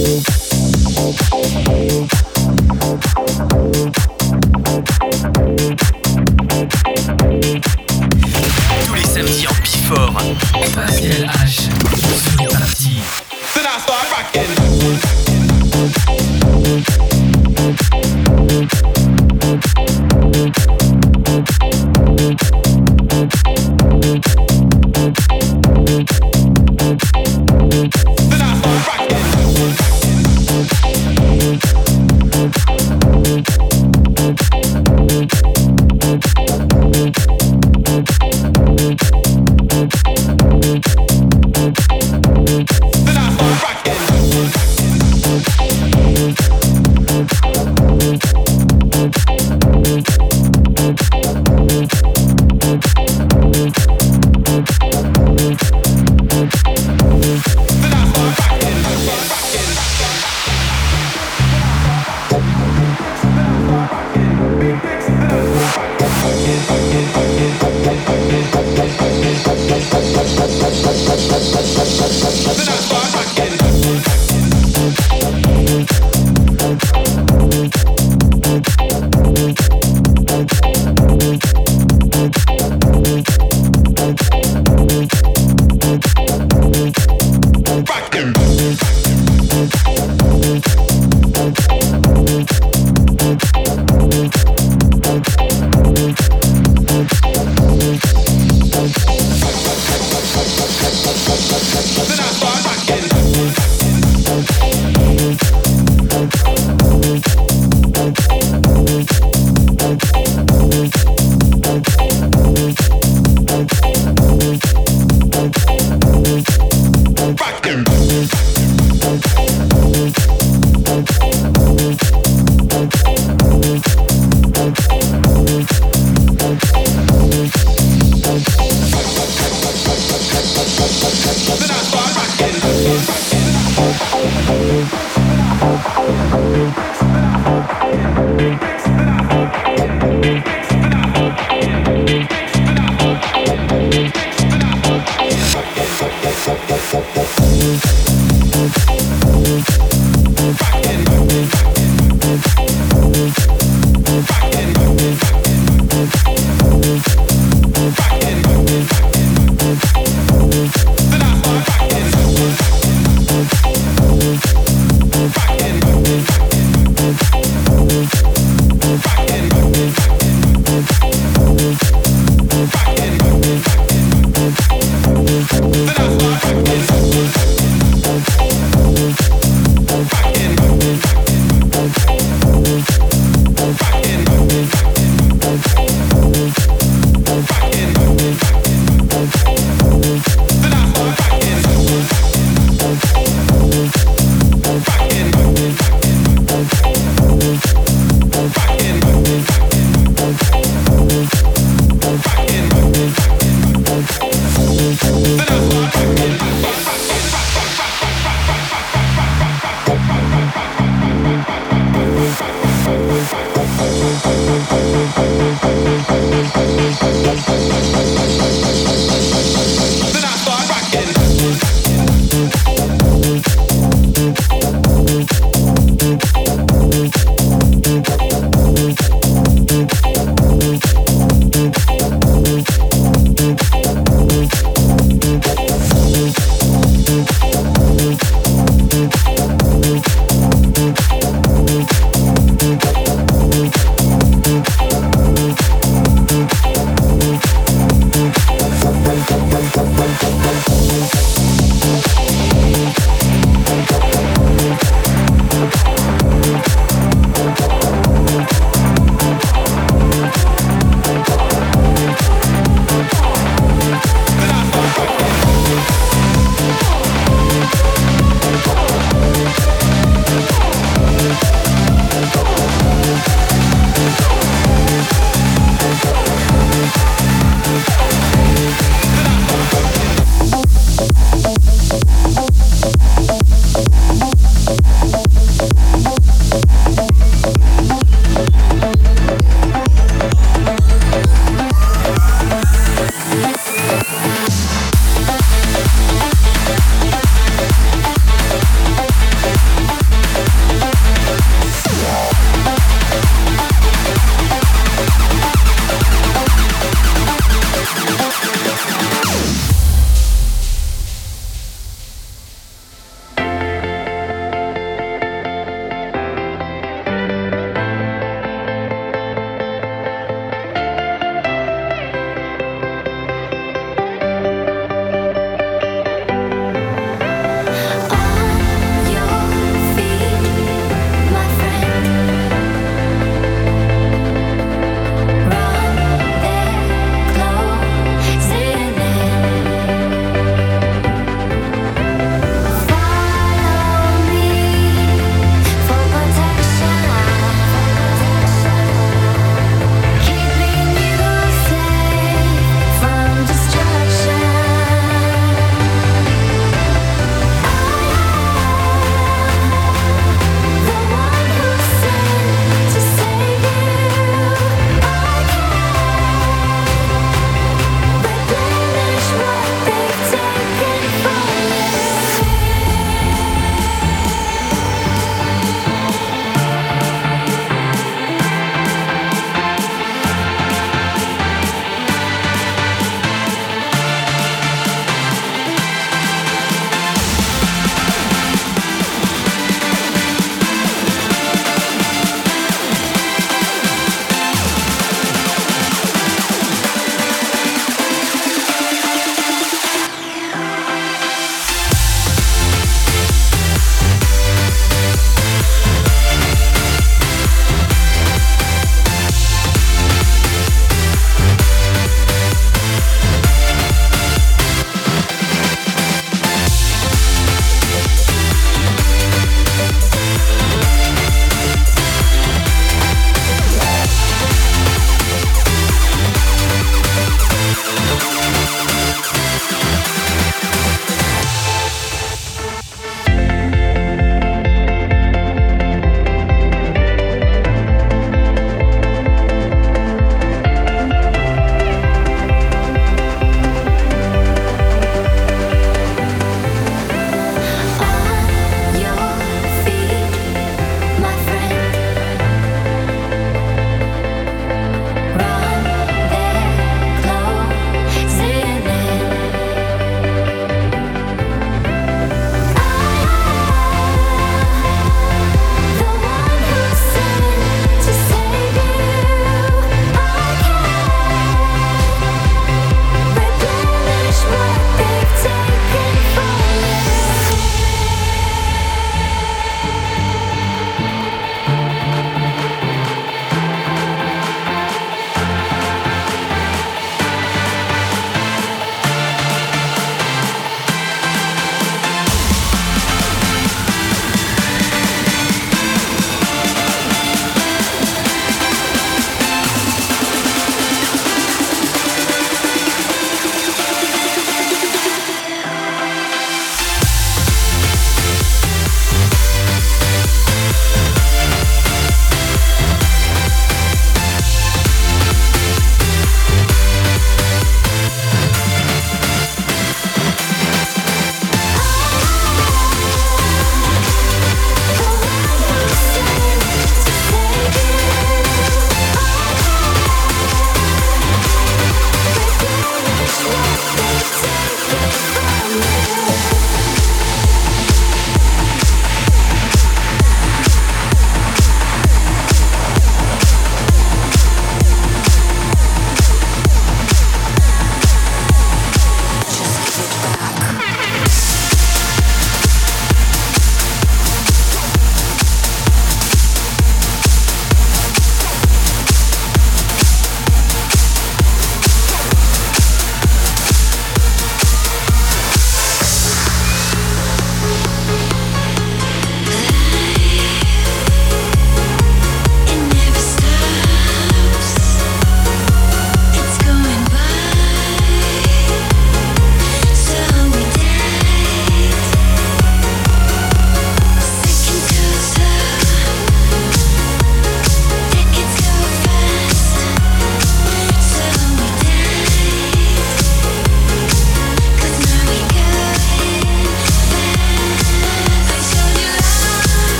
Gold.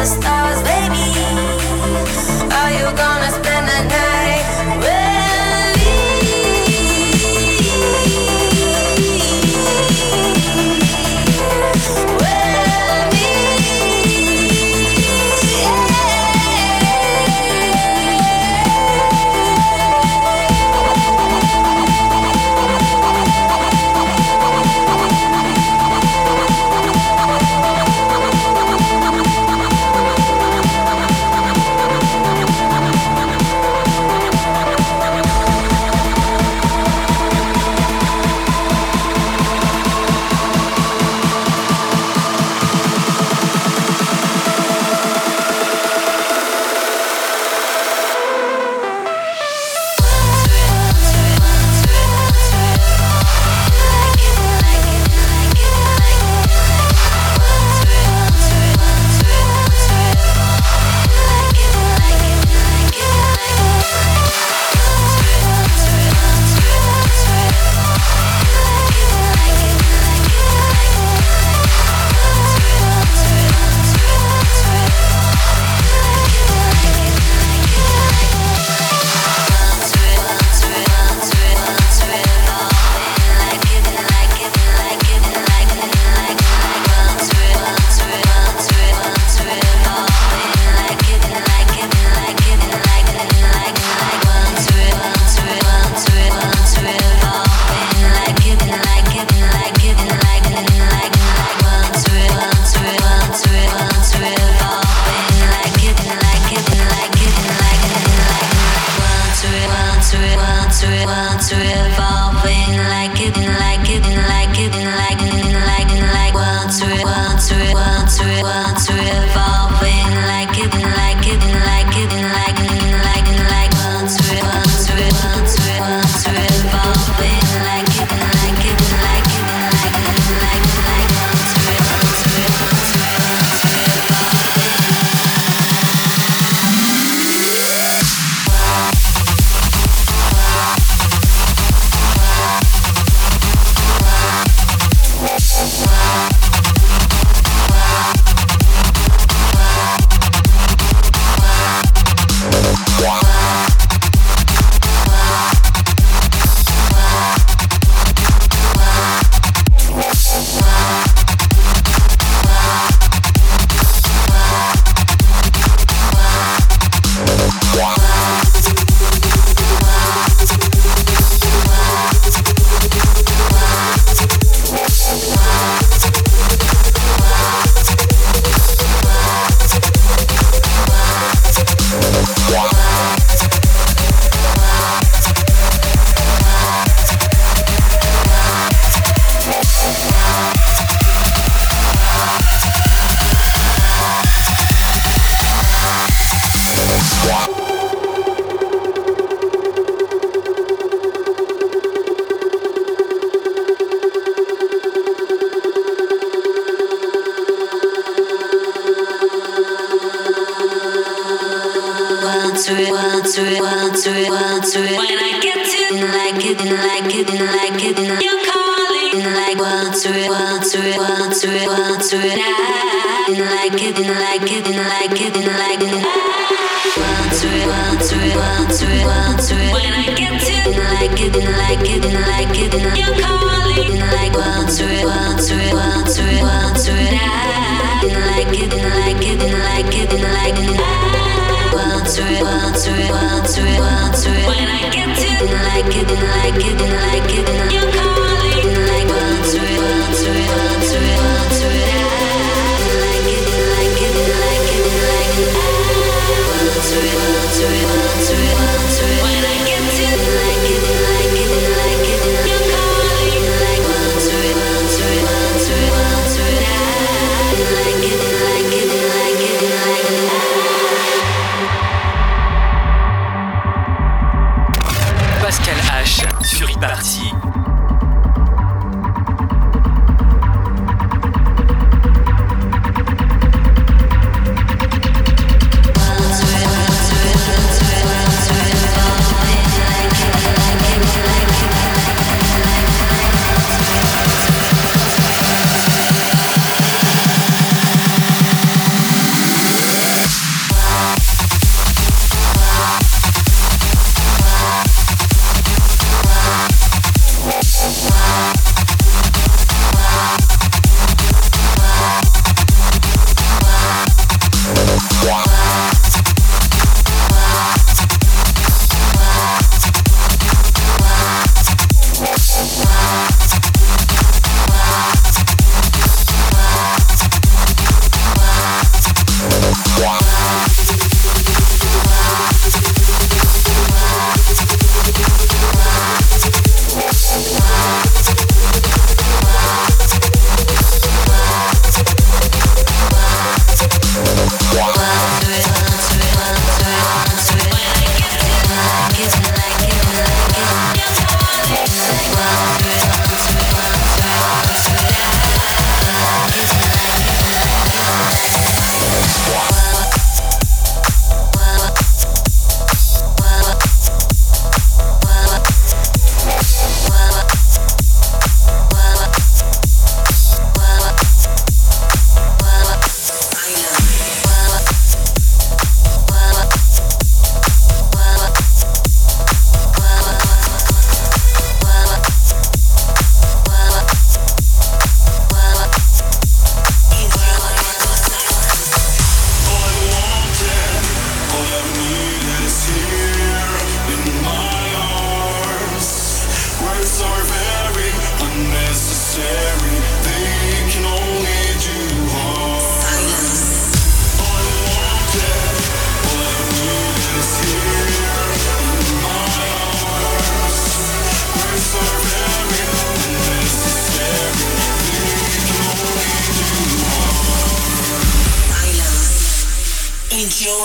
the stars, baby. Are you gonna spend the night?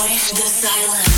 The silence.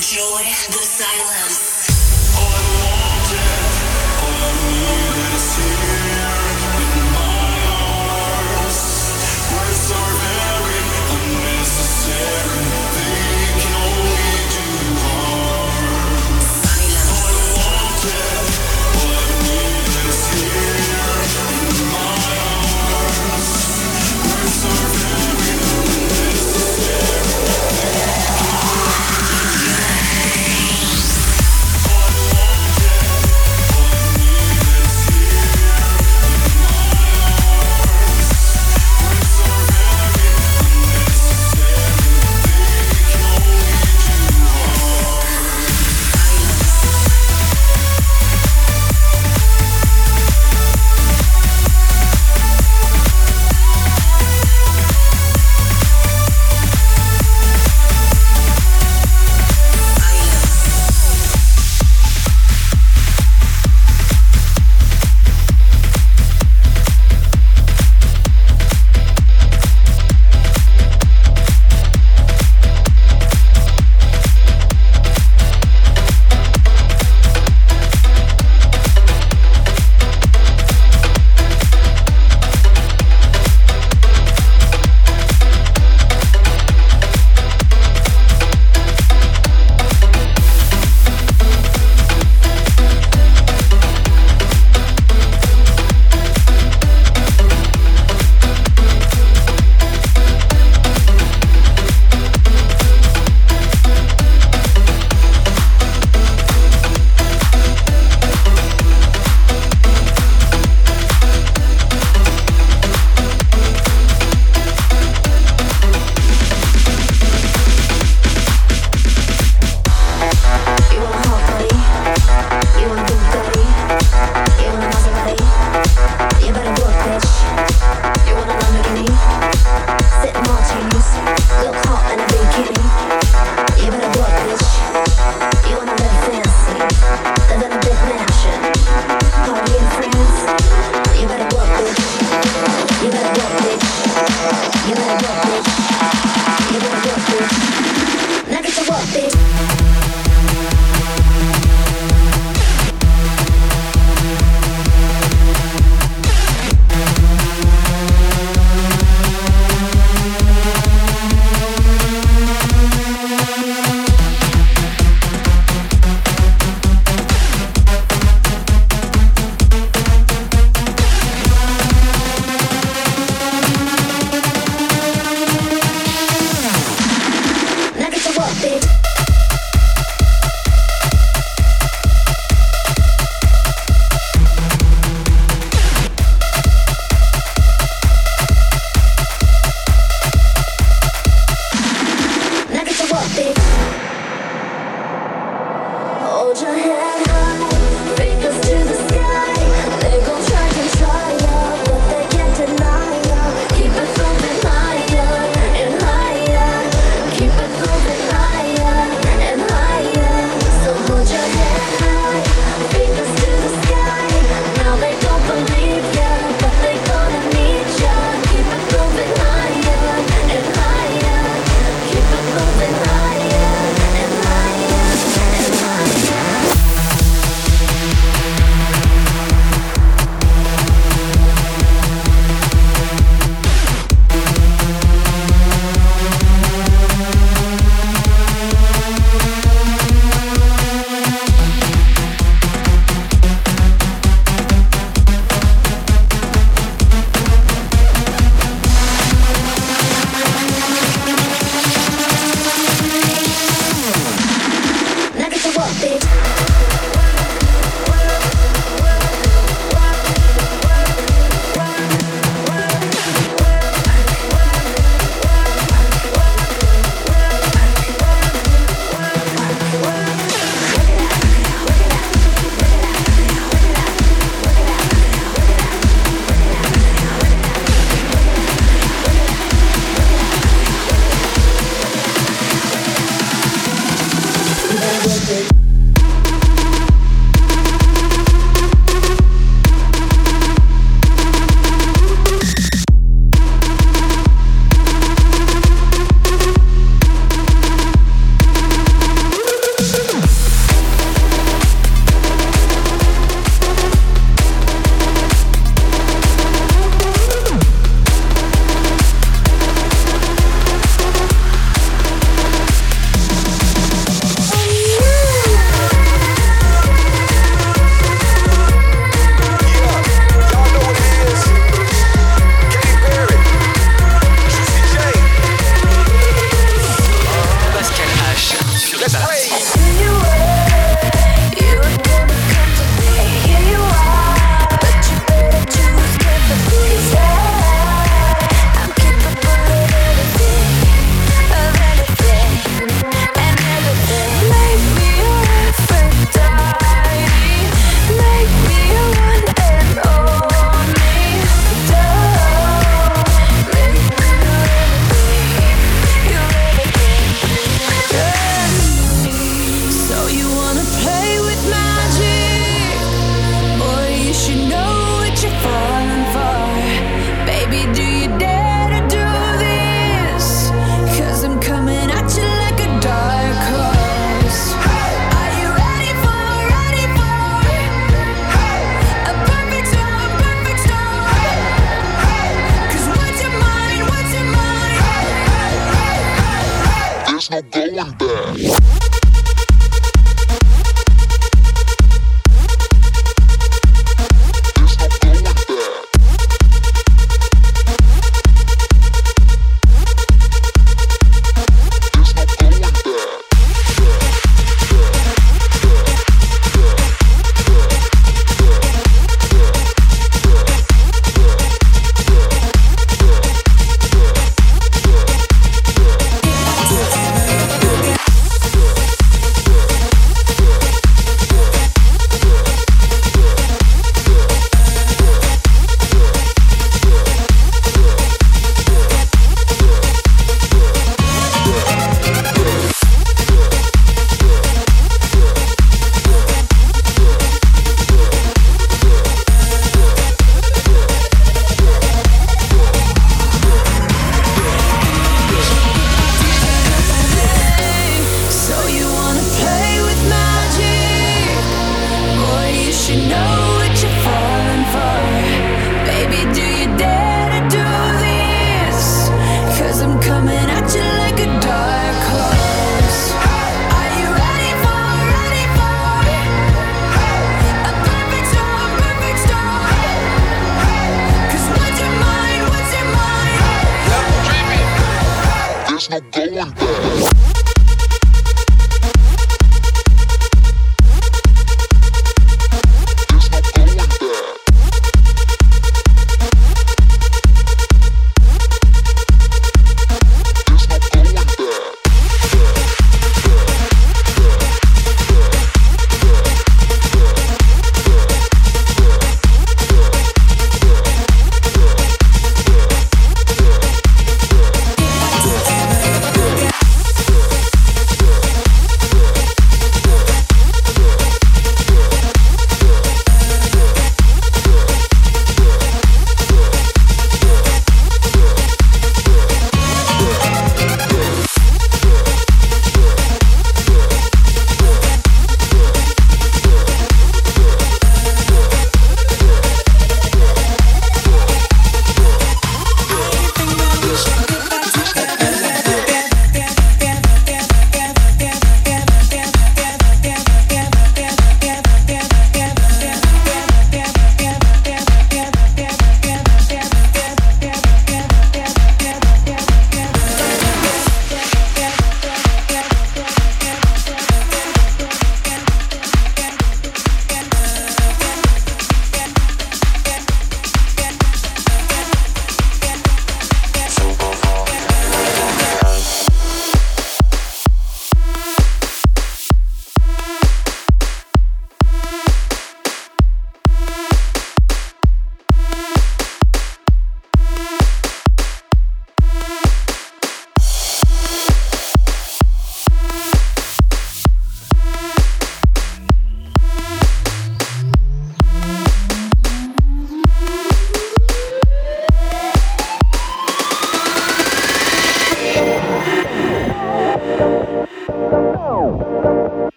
Enjoy the silence.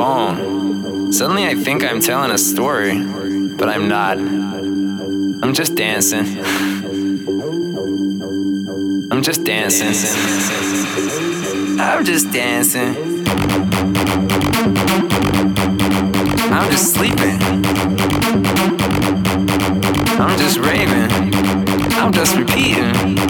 Phone. Suddenly I think I'm telling a story, but I'm not. I'm just dancing. I'm just dancing. I'm just dancing. I'm just sleeping. I'm just raving. I'm just repeating.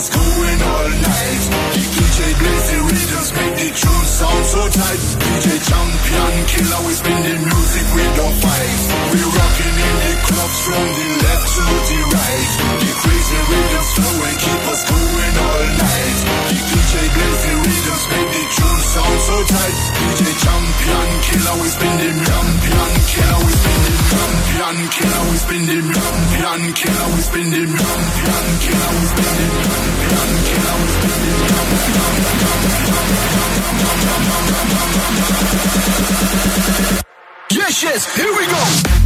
us going all night. DJ the rhythms, make the tune sound so tight. DJ champion killer, we spin the music, we don't fight. We rockin' in the clubs from the left to the right. The crazy rhythms flow and keep us going all night. DJ the rhythms, make tune sound so tight. DJ champion killer, we spin the champion killer, we spin the champion killer, we spin the champion killer, we spin the champion killer, we spin the champion killer, we spin the Yes, yes, here we go.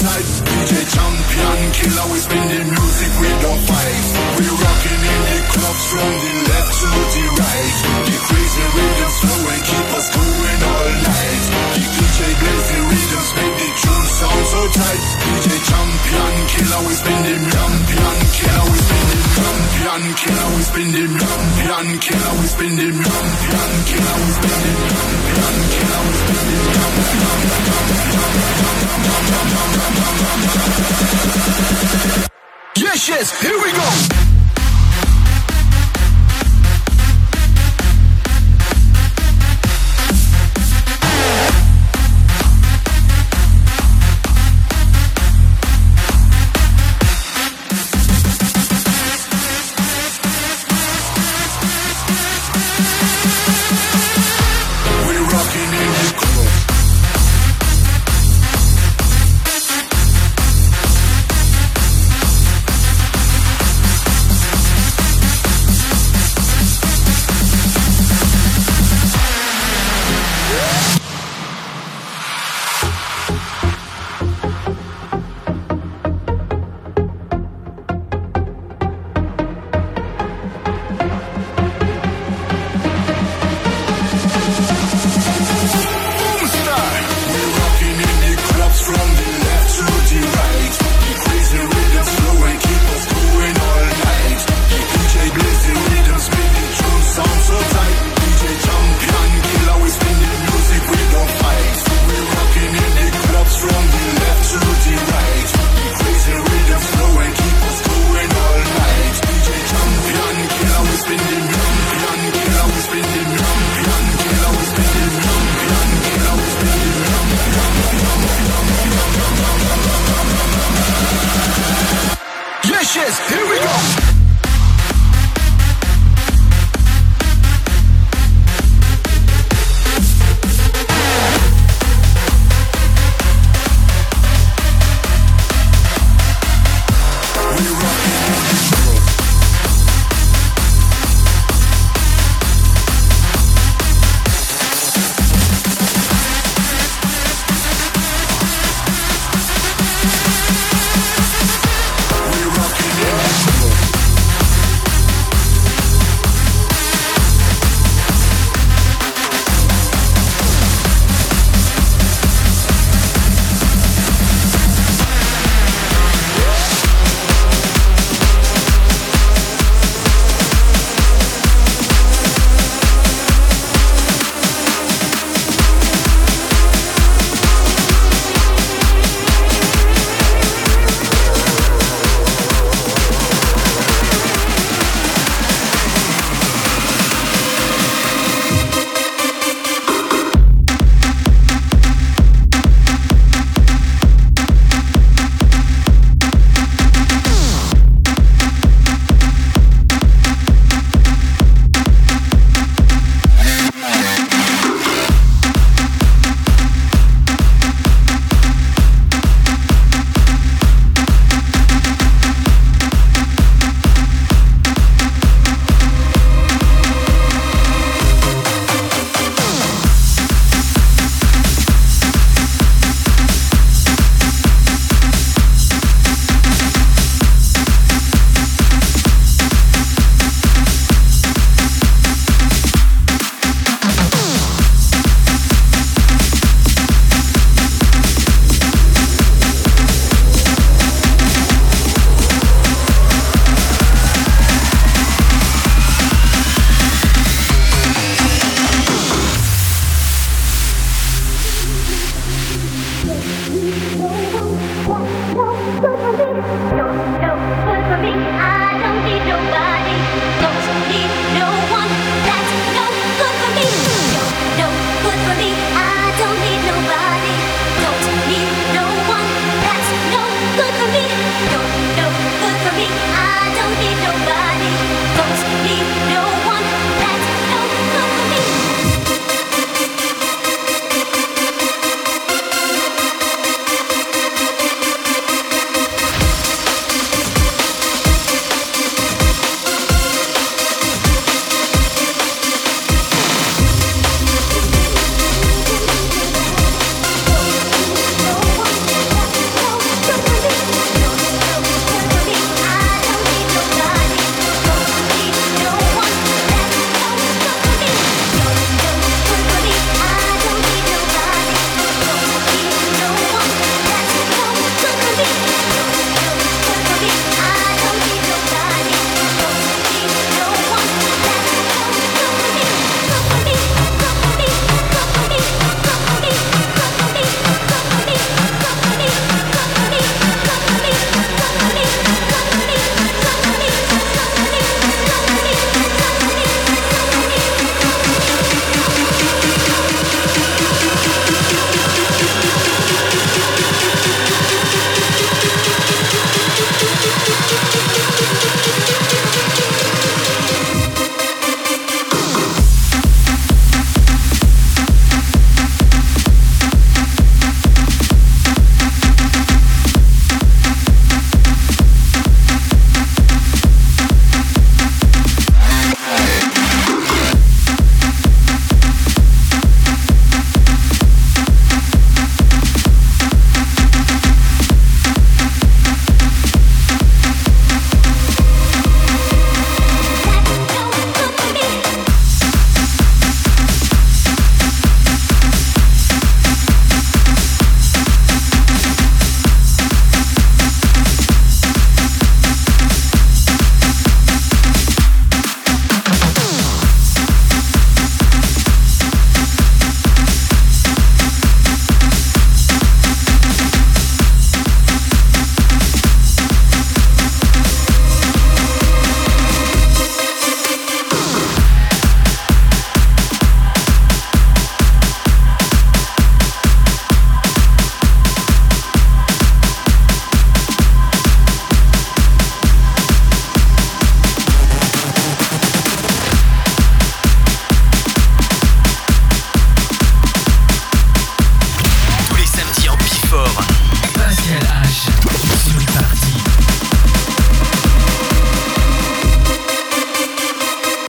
Tight. DJ champion killer, we spin the music, we don't fight. We rocking in the clubs from the left to the right. The crazy rhythms flow and keep us going all night. The DJ the rhythms, make the tune sound so tight. DJ champion killer, we spin the champion killer, killer, we champion killer, we champion killer, we champion killer, we the Yes, yes, here we go.